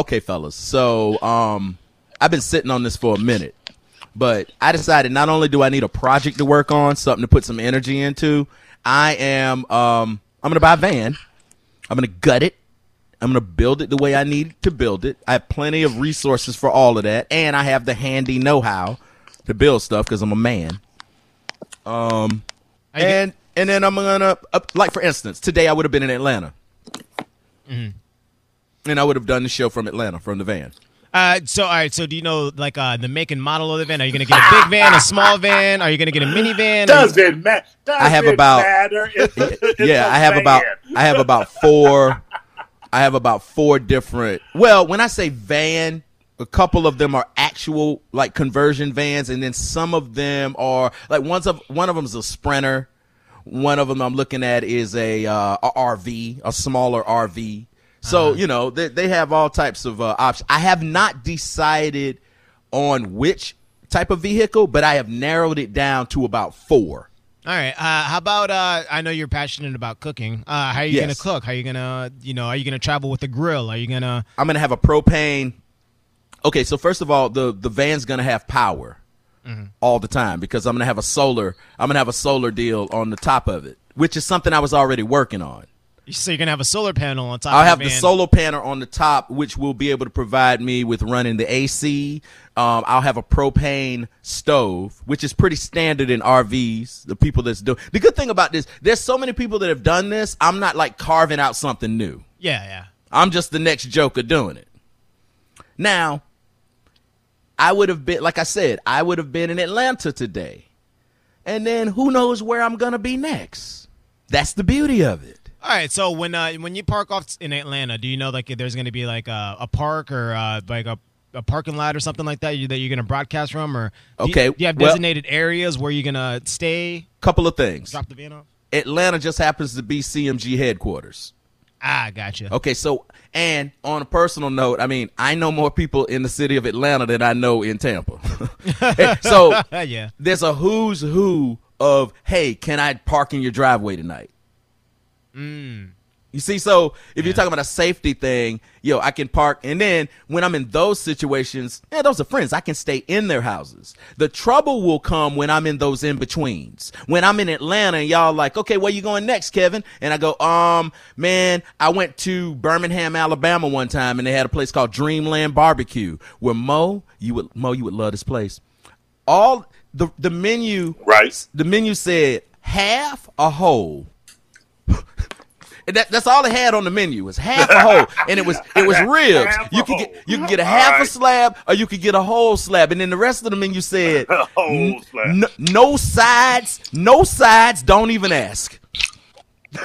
okay, fellas. So, um, I've been sitting on this for a minute, but I decided not only do I need a project to work on, something to put some energy into, I am, um, I'm gonna buy a van. I'm gonna gut it. I'm gonna build it the way I need to build it. I have plenty of resources for all of that, and I have the handy know-how to build stuff because I'm a man. Um, and and then I'm gonna uh, like for instance, today I would have been in Atlanta, and I would have done the show from Atlanta from the van. Uh, so all right. So do you know like uh, the make and model of the van? Are you gonna get a big van, a small van? Are you gonna get a minivan? Are you- Does it matter? Does I have it about- matter? It's a- it's yeah, a I have van. about I have about four I have about four different well, when I say van, a couple of them are actual like conversion vans and then some of them are like one's of one of them is a sprinter. One of them I'm looking at is a uh a RV, a smaller RV. So, you know, they they have all types of uh, options. I have not decided on which type of vehicle, but I have narrowed it down to about 4. All right. Uh, how about uh, I know you're passionate about cooking. Uh, how are you Yes. gonna cook? How are you gonna you know? Are you gonna travel with a grill? Are you gonna? I'm gonna have a propane. Okay, so first of all, the the van's gonna have power all the time because I'm gonna have a solar. I'm gonna have a solar deal on the top of it, which is something I was already working on. So you're gonna have a solar panel on top. I'll have the, the solar panel on the top, which will be able to provide me with running the AC. Um, I'll have a propane stove, which is pretty standard in RVs. The people that's doing the good thing about this, there's so many people that have done this. I'm not like carving out something new. Yeah, yeah. I'm just the next Joker doing it. Now, I would have been, like I said, I would have been in Atlanta today. And then who knows where I'm going to be next? That's the beauty of it. All right. So when uh, when you park off in Atlanta, do you know like if there's gonna be like a, a park or uh, like a a parking lot or something like that you, that you're gonna broadcast from, or do you- Okay, do you have well- designated areas where you're gonna stay? Couple of things. Drop the van off. Atlanta just happens to be CMG headquarters. Ah, gotcha. Okay, so, and on a personal note, I mean, I know more people in the city of Atlanta than I know in Tampa. so, yeah. there's a who's who of hey, can I park in your driveway tonight? You see, so if you're talking about a safety thing, yo, I can park, and then when I'm in those situations, yeah, those are friends. I can stay in their houses. The trouble will come when I'm in those in betweens. When I'm in Atlanta and y'all like, okay, where you going next, Kevin? And I go, um, man, I went to Birmingham, Alabama one time, and they had a place called Dreamland Barbecue, where Mo, you would Mo, you would love this place. All the the menu Right. the menu said half a whole. That, that's all it had on the menu was half a whole, and it was it was ribs. You could get you could get a half a slab, or you could get a whole slab, and then the rest of the menu said "N- n- no sides, no sides, don't even ask.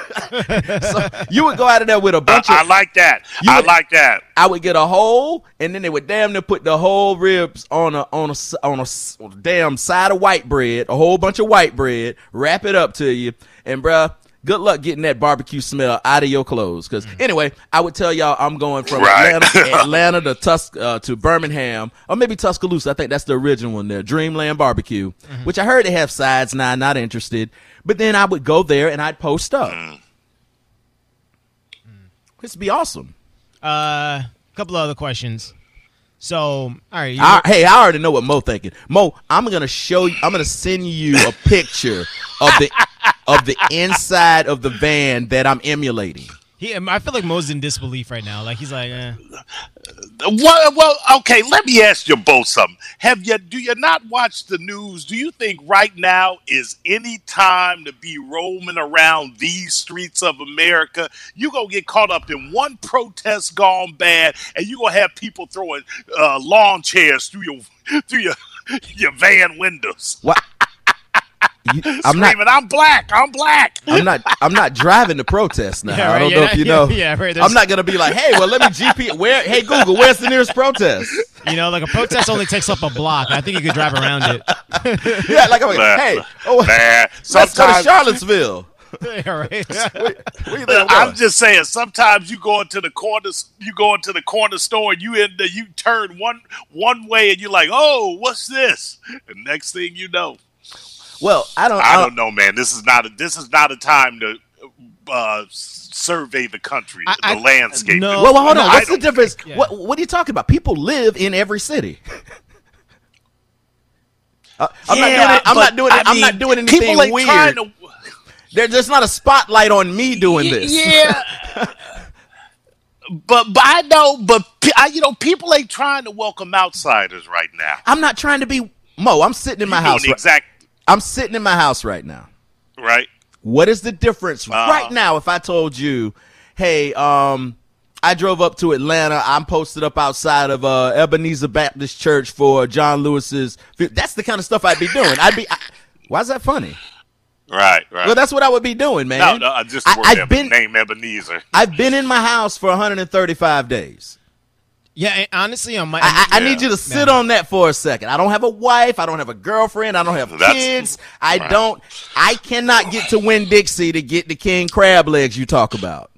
so you would go out of there with a bunch I of. I like that. You I would- like that. I would get a whole, and then they would damn near put the whole ribs on a on a on a, on a damn side of white bread, a whole bunch of white bread, wrap it up to you, and bruh, good luck getting that barbecue smell out of your clothes. Because anyway, I would tell y'all I'm going from Right. Atlanta, Atlanta to Tus uh, to Birmingham, or maybe Tuscaloosa. I think that's the original one there, Dreamland Barbecue, which I heard they have sides. Now, not interested. But then I would go there and I'd post up. This would be awesome. Uh, a couple of other questions. So, all right. You, I, hey, I already know what Mo thinking. Mo, I'm gonna show you. I'm gonna send you a picture of the of the inside of the van that I'm emulating. He, I feel like Mo's in disbelief right now. Like he's like, eh. Well, well, okay. Let me ask you both something. Have you? Do you not watch the news? Do you think right now is any time to be roaming around these streets of America? You gonna get caught up in one protest gone bad, and you gonna have people throwing uh, lawn chairs through your through your your van windows, What? You- I'm not. "I'm black! I'm black!" I'm not. I'm not driving the protest now. Yeah, I don't yeah, know if you know. Yeah, yeah, right, I'm not gonna be like, hey, well, let me GP. Where? Hey, Google, where's the nearest protest? you know, like a protest only takes up a block. I think you could drive around it. Yeah, like I'm like, Nah, hey, oh, nah, let's go to Charlottesville. yeah, right. Where you I'm I'm just saying. Sometimes you go into the corner, you go into the corner store, and you in the, you turn one one way, and you're like, "Oh, what's this?" And next thing you know, Well, I don't. I don't know, man. This is not a this is not a time to uh, survey the country, I- the I- landscape. no. well, well, hold on. I What's the difference? Yeah. What What are you talking about? People live in every city. Uh, I'm not Yeah, doing it. I'm not doing it. I I'm not doing anything people ain't weird. trying to- There, there's not a spotlight on me doing this. Yeah. but but I know, but I, you know, people ain't trying to welcome outsiders right now. I'm not trying to be Mo. I'm sitting in my You doing house. the Right, exact I'm sitting in my house right now. right. What is the difference Uh-huh. right now if I told you, hey, um, I drove up to Atlanta. I'm posted up outside of uh, Ebenezer Baptist Church for John Lewis's. That's the kind of stuff I'd be doing. I'd be. I, why is that funny? Right, right. Well, that's what I would be doing, man. no, no, I just I- Eb- been- name Ebenezer. I've been in my house for 135 days. Yeah, and honestly, on my I, I, I need you to sit Yeah. on that for a second. I don't have a wife. I don't have a girlfriend. I don't have That's- kids. I right. don't. I cannot get to Winn-Dixie to get the king crab legs you talk about.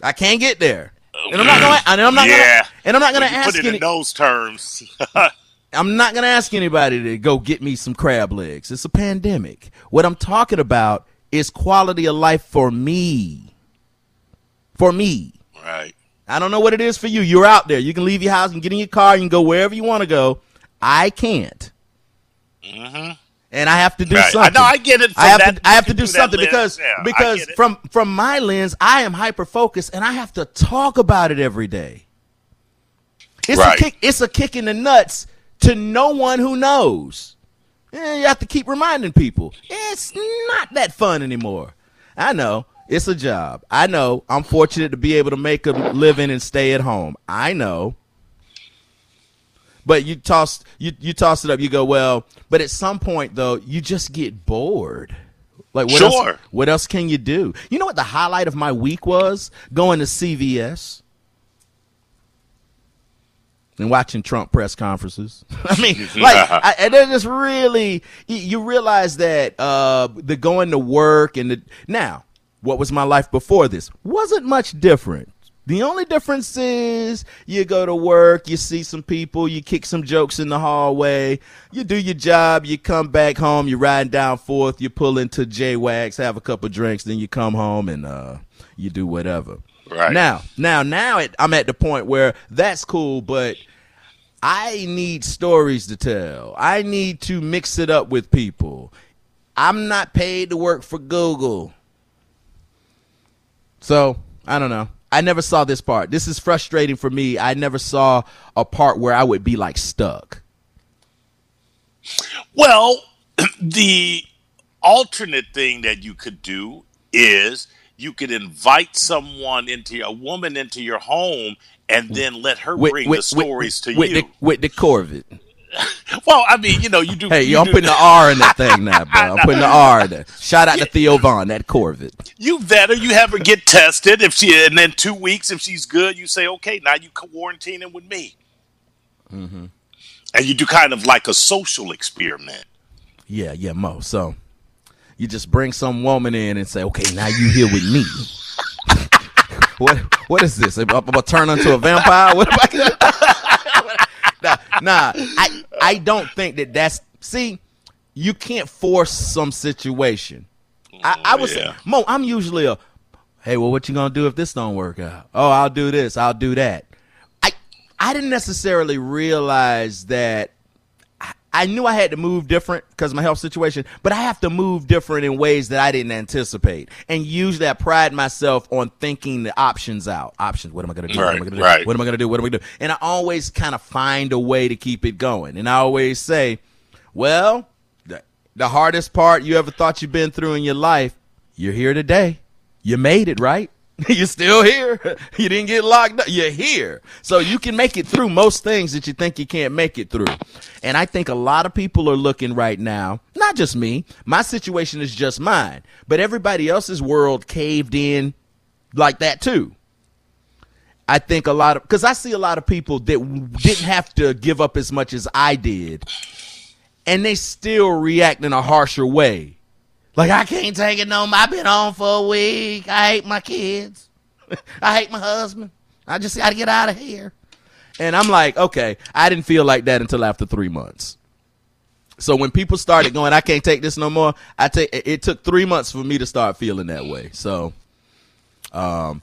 I can't get there, and I'm not gonna. And I'm not Yeah. gonna. And I'm not gonna ask put it any. in those terms. I'm not gonna ask anybody to go get me some crab legs. It's a pandemic. What I'm talking about is quality of life for me. For me. right. I don't know what it is for you. You're out there. You can leave your house and get in your car. You can go wherever you want to go. I can't. And I have to do Mm-hmm. Right. Something. No, I get it I have that- to. I have to do do something because Yeah, because from from my lens, I am hyper focused and I have to talk about it every day. It's Right. a kick. It's a kick in the nuts to no one who knows. Yeah, you have to keep reminding people. It's not that fun anymore. I know. It's a job. I know. I'm fortunate to be able to make a living and stay at home. I know. But you toss you you toss it up. You go well. But at some point though, you just get bored. Like what Sure. else? What else can you do? You know what the highlight of my week was? Going to CVS and watching Trump press conferences. I mean, like, I, and they're just really you, you realize that uh, the going to work and the now. What was my life before this? Wasn't much different. The only difference is you go to work, you see some people, you kick some jokes in the hallway, you do your job, you come back home, you're riding down forth, you pull into J Wags, have a couple drinks, then you come home and uh, you do whatever. Right. Now, now, now it, I'm at the point where that's cool, but I need stories to tell. I need to mix it up with people. I'm not paid to work for Google. So, I don't know. I never saw this part. This is frustrating for me. I never saw a part where I would be like stuck. Well, the alternate thing that you could do is you could invite someone into a woman into your home and then let her bring the stories to with you. The, with the Corvette. well, I mean, you know, you do. Hey, you I'm do- putting the R in that thing now, bro. I'm putting the R in there. Shout out to Theo Von, that Corvette. You vet her. You have her get tested. If she, and then two weeks, if she's good, you say, okay, now you quarantining with me. Mm-hmm. And you do kind of like a social experiment. Yeah, yeah, Mo. So you just bring some woman in and say, okay, now you here with me. what what is this? I'm, I'm gonna turn into a vampire? What am I nah, nah, I I don't think that that's see, you can't force some situation. I, I was yeah. Mo, I'm usually a hey, well what you gonna do if this don't work out? Oh, I'll do this, I'll do that. I I didn't necessarily realize that I knew I had to move different because my health situation, but I have to move different in ways that I didn't anticipate. And usually I pride myself on thinking the options out. Options. What am I going to do? what am I Right, going to do? right. What am I going to do? What am I going to do? And I always kind of find a way to keep it going. And I always say, well, the, the hardest part you ever thought you've been through in your life, you're here today. You made it, right? You're still here. You didn't get locked up. You're here. So you can make it through most things that you think you can't make it through. And I think a lot of people are looking right now, not just me. My situation is just mine, but everybody else's world caved in like that too. I think a lot of, cause I see a lot of people that didn't have to give up as much as I did and they still react in a harsher way. Like I can't take it no more. I've been on for a week. I hate my kids. I hate my husband. I just got to get out of here. And I'm like, okay, I didn't feel like that until after three months. So when people started going, I can't take this no more. I take. It took three months for me to start feeling that way. So, um,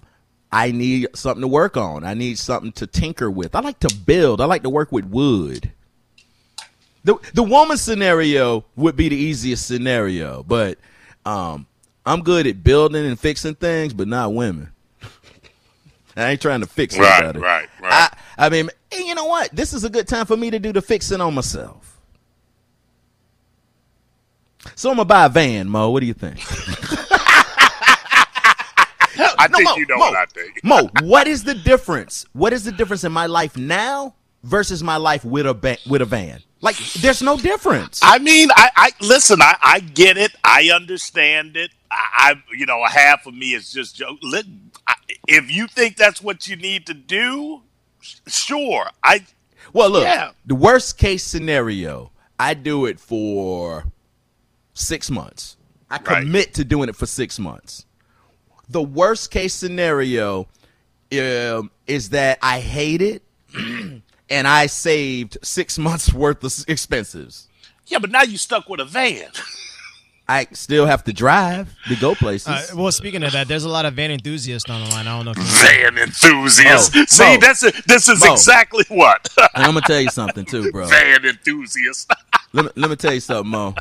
I need something to work on. I need something to tinker with. I like to build. I like to work with wood. The the woman scenario would be the easiest scenario, but um, I'm good at building and fixing things, but not women. I ain't trying to fix Right, anybody. right, right. I, I mean, you know what? This is a good time for me to do the fixing on myself. So I'm gonna buy a van, Mo. What do you think? I No, think Mo, you know Mo, what I think. Mo, what is the difference? What is the difference in my life now versus my life with a ba- with a van? Like, there's no difference. I mean, I, I listen. I, I get it. I understand it. I, I you know, half of me is just joke. If you think that's what you need to do, sure. I Well, look, Yeah. the worst case scenario, I do it for six months. I Right. commit to doing it for six months. The worst case scenario um, is that I hate it and I saved six months worth of expenses. yeah, but now you stuck with a van. I still have to drive to go places. Uh, well, speaking of that, there's a lot of van enthusiasts on the line. I don't know if Van enthusiasts. Mo, See, Mo, that's a, this is Mo. exactly what and I'm gonna tell you something too, bro. van enthusiasts. let me let me tell you something, Mo.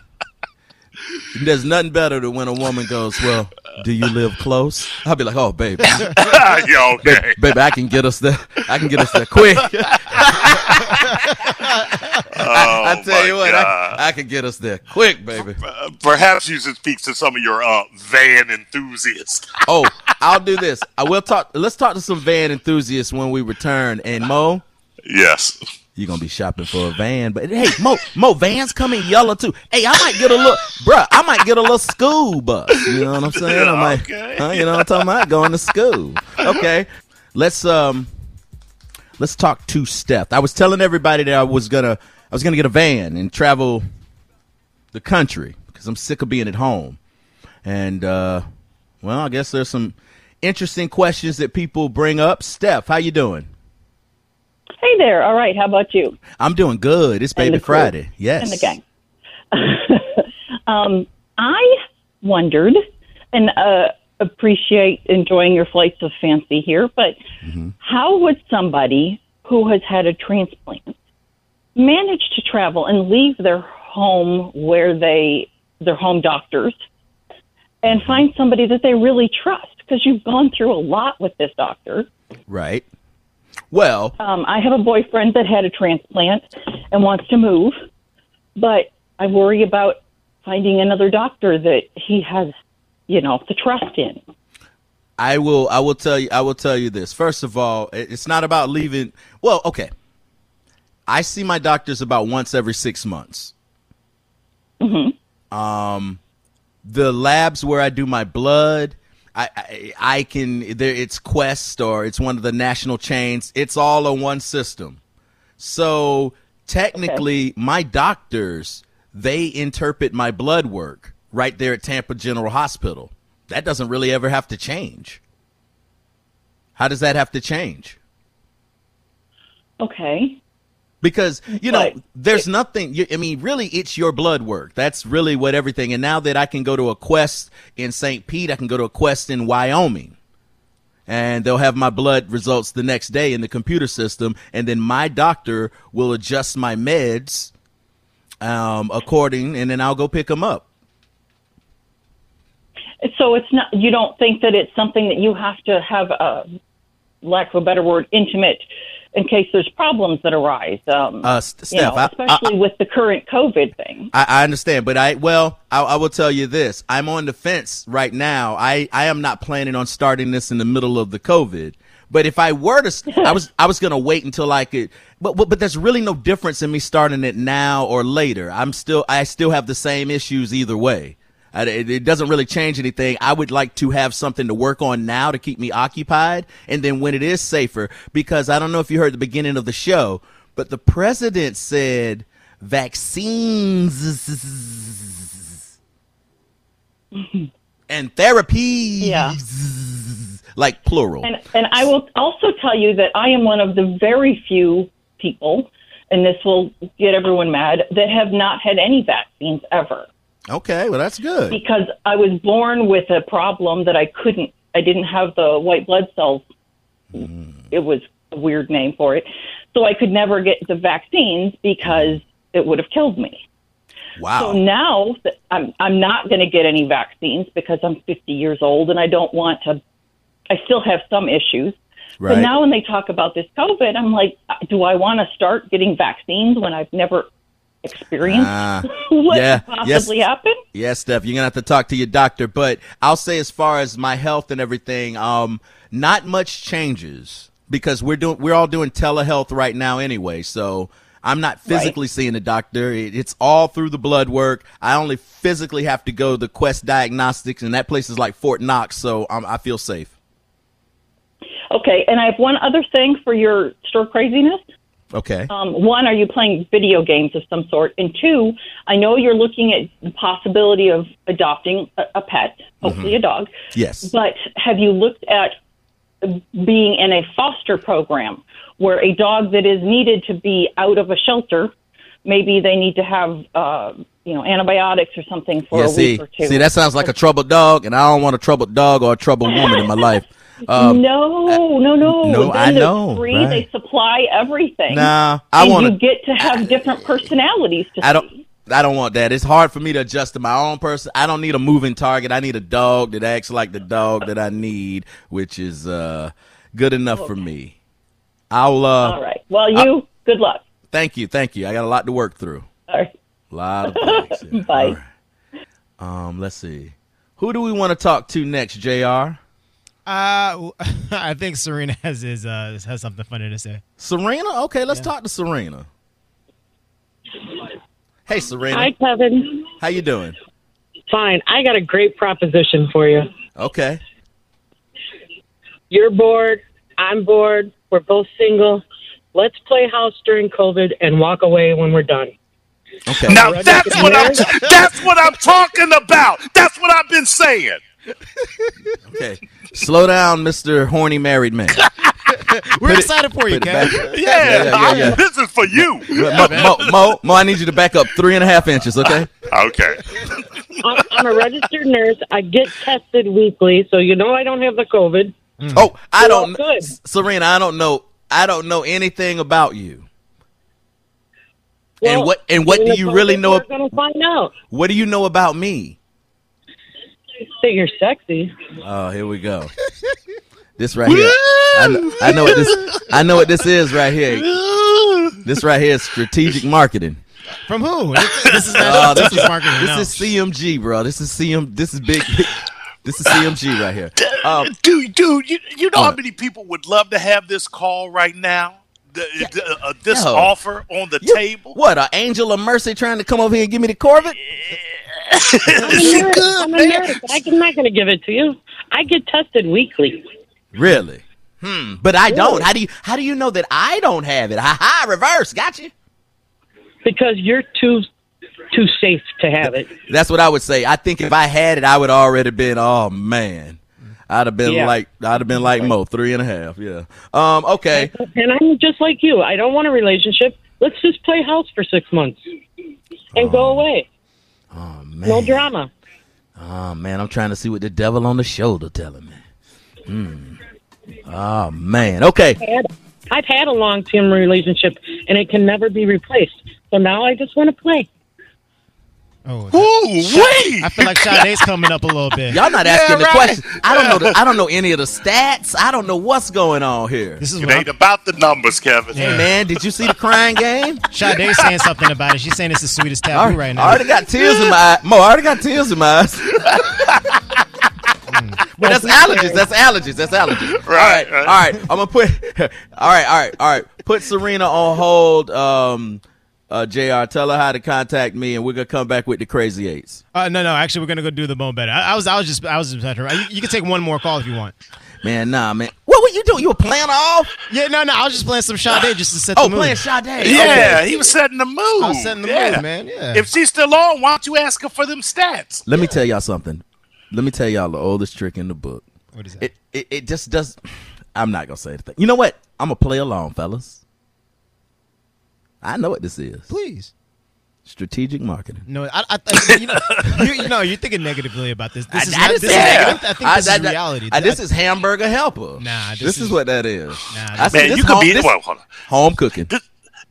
There's nothing better than when a woman goes, "Well, do you live close?" I'll be like, "Oh, baby, yeah, okay. baby, I can get us there. I can get us there quick." Oh, I tell you what, I, I can get us there quick, baby. Uh, perhaps you should speak to some of your uh, van enthusiasts. Oh, I'll do this. I will talk. Let's talk to some van enthusiasts when we return. And Mo, yes. You're gonna be shopping for a van, but hey, Mo, Mo, vans come in yellow too. Hey, I might get a little, bruh, I might get a little school bus. You know what I'm saying? I might, Okay. huh, you know what I'm talking about? Going to school. Okay, let's um, let's talk to Steph. I was telling everybody that I was gonna, I was gonna get a van and travel the country because I'm sick of being at home. And uh, well, I guess there's some interesting questions that people bring up. Steph, how you doing? Hey there. All right. How about you I'm doing good. It's Baby. Friday. Yes. and the gang? um, I wondered, and uh, appreciate enjoying your flights of fancy here, but how would somebody who has had a transplant manage to travel and leave their home where they their home doctors and find somebody that they really trust? Because you've gone through a lot with this doctor. Right. Well, Um, I have a boyfriend that had a transplant and wants to move, but I worry about finding another doctor that he has, you know, the trust in. I will. I will tell you. I will tell you this. First of all, it's not about leaving. Well, okay. I see my doctors about once every six months. Um, the labs where I do my blood, I, I I can. There, it's Quest or it's one of the national chains. It's all on one system. So technically, my doctors they interpret my blood work right there at Tampa General Hospital. That doesn't really ever have to change. How does that have to change? Okay. Because you know, But there's nothing. I mean, really, it's your blood work. That's really what everything. And now that I can go to a Quest in St. Pete, I can go to a Quest in Wyoming, and they'll have my blood results the next day in the computer system, and then my doctor will adjust my meds um, according, and then I'll go pick them up. So it's not. You don't think that it's something that you have to have a, lack of a better word, intimate, in case there's problems that arise. Um, Uh, St- you know, Steph, I- especially with the current COVID thing. I, I understand, but I well, I, I will tell you this: I'm on the fence right now. I I am not planning on starting this in the middle of the COVID. But if I were to, st- I was I was gonna wait until I could. But, but but there's really no difference in me starting it now or later. I'm still I still have the same issues either way. It doesn't really change anything. I would like to have something to work on now to keep me occupied, and then when it is safer, because I don't know if you heard the beginning of the show, but the president said vaccines and therapies, Yeah. like plural. And and I will also tell you that I am one of the very few people and this will get everyone mad, that have not had any vaccines ever Okay, well that's good. because I was born with a problem that I couldn't, I didn't have the white blood cells. Mm. It was a weird name for it. So I could never get the vaccines because mm. it would have killed me. Wow. So now that I'm, I'm not going to get any vaccines because I'm 50 years old and I don't want to, I still have some issues. Right. But now when they talk about this COVID, I'm like, do I want to start getting vaccines when I've never experienced Ah, what yeah, could possibly yes. happen? Yeah, Steph, you're gonna have to talk to your doctor. But I'll say, as far as my health and everything, um, not much changes because we're doing we're all doing telehealth right now anyway. So I'm not physically seeing the doctor. It, it's all through the blood work. I only physically have to go to the Quest Diagnostics, and that place is like Fort Knox, so um, I feel safe. Okay, and I have one other thing for your store craziness. Okay. Um, one, are you playing video games of some sort? And two, I know you're looking at the possibility of adopting a, a pet, hopefully a dog. yes. But have you looked at being in a foster program where a dog that is needed to be out of a shelter, maybe they need to have, uh, you know, antibiotics or something for yeah. a See, week or two? see, that sounds like a troubled dog, and I don't want a troubled dog or a troubled woman in my life. Um, no, no, no. no, I know, Free, right. they supply everything. Nah, I and want you get to have different personalities. To I don't. see. I don't want that. It's hard for me to adjust to my own person. I don't need a moving target. I need a dog that acts like the dog that I need, which is uh, good enough for me. I'll. Uh, All right. Well, you. good luck. Thank you. Thank you. I got a lot to work through. All right. A lot of things. yeah. Bye. Right. Um. Let's see. Who do we want to talk to next, Jr. Uh, I think Serena has his uh has something funny to say. Serena. Okay, let's talk to Serena. Hey, Serena. Hi, Kevin. How you doing? Fine. I got a great proposition for you. Okay. You're bored. I'm bored. We're both single. Let's play house during COVID and walk away when we're done. Okay. Now that's what I'm hear? that's what I'm talking about. That's what I've been saying. Okay. Slow down, Mister Horny Married Man. We're it- excited for you, put it Yeah, yeah, yeah, yeah. this is for you. Mo, Mo, Mo, Mo, I need you to back up three and a half inches, okay? Okay. I'm, I'm a registered nurse. I get tested weekly, so you know I don't have the COVID. Mm. Oh, I Well, don't, good. Serena. I don't know. I don't know anything about you. and what and what do you really know? We're going to find out What do you know about me? That you're sexy. Oh, here we go. This right here. I, kn- I know what this. I know what this is right here. This right here is strategic marketing. From who? This, this is Oh, not this this is marketing. this no. is CMG, bro. This is CM. This is big. This is CMG right here. Um, dude, dude, you, you know how many people would love to have this call right now? The, the, uh, this Yo. offer on the you- table? What? An angel of mercy trying to come over here and give me the Corvette? I'm she nurse. good, I'm a man. I'm not going to give it to you. I get tested weekly. Really? Hmm. But I don't. How do you? How do you know that I don't have it? Ha ha! Reverse. Got you. because you're too too safe to have it. That's what I would say. I think if I had it, I would already been. Oh man, I'd have been Yeah. like I'd have been like Mo, three and a half. Yeah. Um. Okay. And I'm just like you. I don't want a relationship. Let's just play house for six months and go away. Oh man. No drama. Oh man, I'm trying to see what the devil on the shoulder telling me. Hmm. Oh man. Okay. I've had a long term relationship and it can never be replaced. So now I just want to play. Oh, Ooh, wait. I feel like Sade's coming up a little bit. Y'all not asking the right. question. I don't know. The, I don't know any of the stats. I don't know what's going on here. This is It ain't I'm, about the numbers, Kevin. Yeah. Man, did you see the crying game? Sade's saying something about it. She's saying it's the sweetest I taboo already, right now. I already got tears in my eye. Mo, I already got tears in my eyes. but that's allergies. That's allergies. That's allergies. Right, All right. right. All right. I'm gonna put. All right. All right. All right. Put Serena on hold. Um, uh, Jr. Tell her how to contact me, and we're gonna come back with the crazy eights. Uh, no, no. Actually, we're gonna go do the bone better. I, I was, I was just, I was just at her. You, you can take one more call if you want. Man, nah, man. What were you doing? You were playing off? Yeah, no, no. I was just playing some Sade just to set Oh, the mood. playing Sade. Yeah, he was setting the mood. I was setting the yeah. mood, man. Yeah. If she's still on, why don't you ask her for them stats? Let me tell y'all something. Let me tell y'all the oldest trick in the book. what is that? It it, it just does. I'm not gonna say anything. You know what? I'm gonna play along, fellas. I know what this is. Please. Strategic marketing. No, I, I, I you know, you, you know, you're thinking negatively about this. This is I- I not. This is negative. I think I- this I- is reality. I- this is hamburger helper. Nah, this this, is, is- what that is. Nah, I this- said Man, this you could home, be this well, hold on. home cooking. This,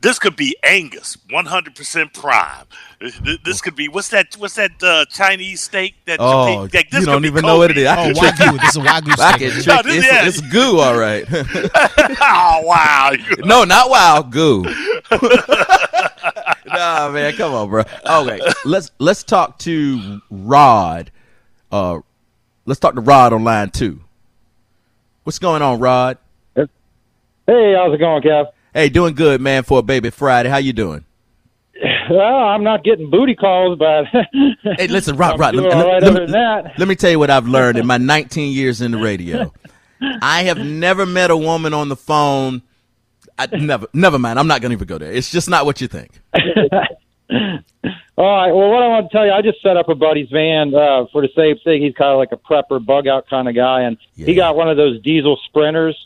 this could be Angus, one hundred percent prime. This, this could be what's that? What's that uh, Chinese steak that? Oh, you, think- this you don't be even know what it is. I Oh, can trick you. wagyu. This is a wagyu steak. can right trick. No, this- it's, yeah. it's goo, all right. oh wow! no, not wow, goo. nah, man, come on, bro. Okay, let's let's talk to Rod. Uh, let's talk to Rod on line two. What's going on, Rod? Hey, how's it going, Kev? Hey, doing good, man. For a baby Friday, how you doing? Well, I'm not getting booty calls, but Hey, listen, Rod, I'm Rod. Let, let- right let than that. let me tell you what I've learned in my 19 years in the radio. I have never met a woman on the phone. I never, never mind. I'm not going to even go there. It's just not what you think. All right. Well, what I want to tell you, I just set up a buddy's van uh, for the same thing. He's kind of like a prepper, bug out kind of guy, and Yeah. he got one of those diesel sprinters.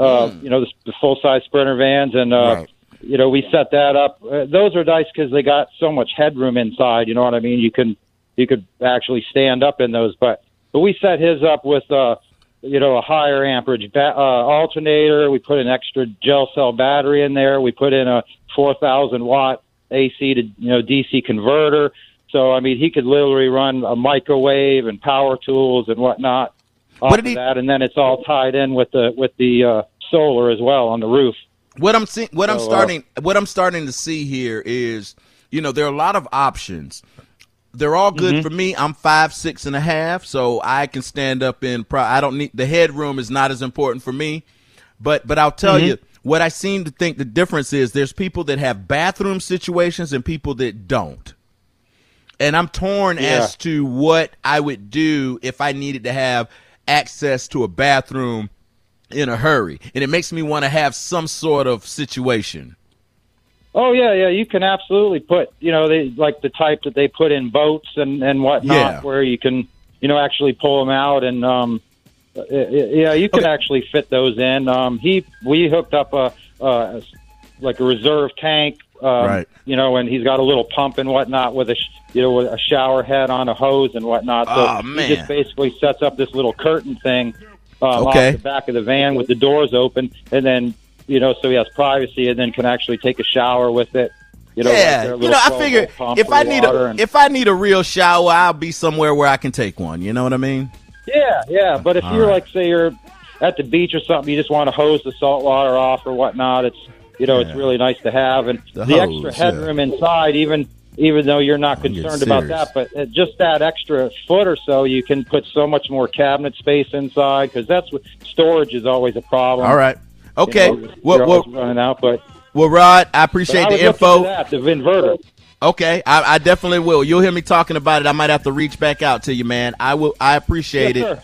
Uh, You know, the, the full size sprinter vans, and uh, Right. you know, we set that up. Uh, those are nice because they got so much headroom inside. You know what I mean? You can you could actually stand up in those. But but we set his up with uh, you know a higher amperage ba- uh, alternator. We put an extra gel cell battery in there. We put in a four thousand watt AC to you know DC converter. So I mean, he could literally run a microwave and power tools and whatnot. Off What of he- that, and then it's all tied in with the with the uh, solar as well on the roof. What I'm seeing, what I'm So, uh, starting, what I'm starting to see here is, you know, there are a lot of options. They're all good Mm-hmm. for me. I'm five, six and a half, so I can stand up in. Pro- I don't need the headroom is not as important for me, but but I'll tell Mm-hmm. you what I seem to think the difference is. There's people that have bathroom situations and people that don't, and I'm torn Yeah. as to what I would do if I needed to have access to a bathroom in a hurry, and it makes me want to have some sort of situation. Oh yeah, yeah. You can absolutely put, you know, they like the type that they put in boats and and whatnot, Yeah. where you can, you know, actually pull them out and um, uh, yeah, you can Okay. actually fit those in. Um, he we hooked up a uh, like a reserve tank, um, Right. You know, and he's got a little pump and whatnot with a sh- you know with a shower head on a hose and whatnot. So Oh, man. he just basically sets up this little curtain thing um, Okay. off the back of the van with the doors open, and then you know, so he has privacy, and then can actually take a shower with it. You know, yeah, their you know, I figure if I need a and- if I need a real shower, I'll be somewhere where I can take one. You know what I mean? yeah, yeah. But if All you're right. like, say, you're at the beach or something, you just want to hose the salt water off or whatnot. It's you know, Yeah. it's really nice to have, and The the, hose, extra yeah. headroom inside, even even though you're not concerned about that, but just that extra foot or so, you can put so much more cabinet space inside because that's what storage is always a problem. All right, You okay. know, well, well, running out, but, well, Rod, I appreciate I the info. that, the inverter. Okay, I, I definitely will. You'll hear me talking about it. I might have to reach back out to you, man. I will. I appreciate Yes, it. sir.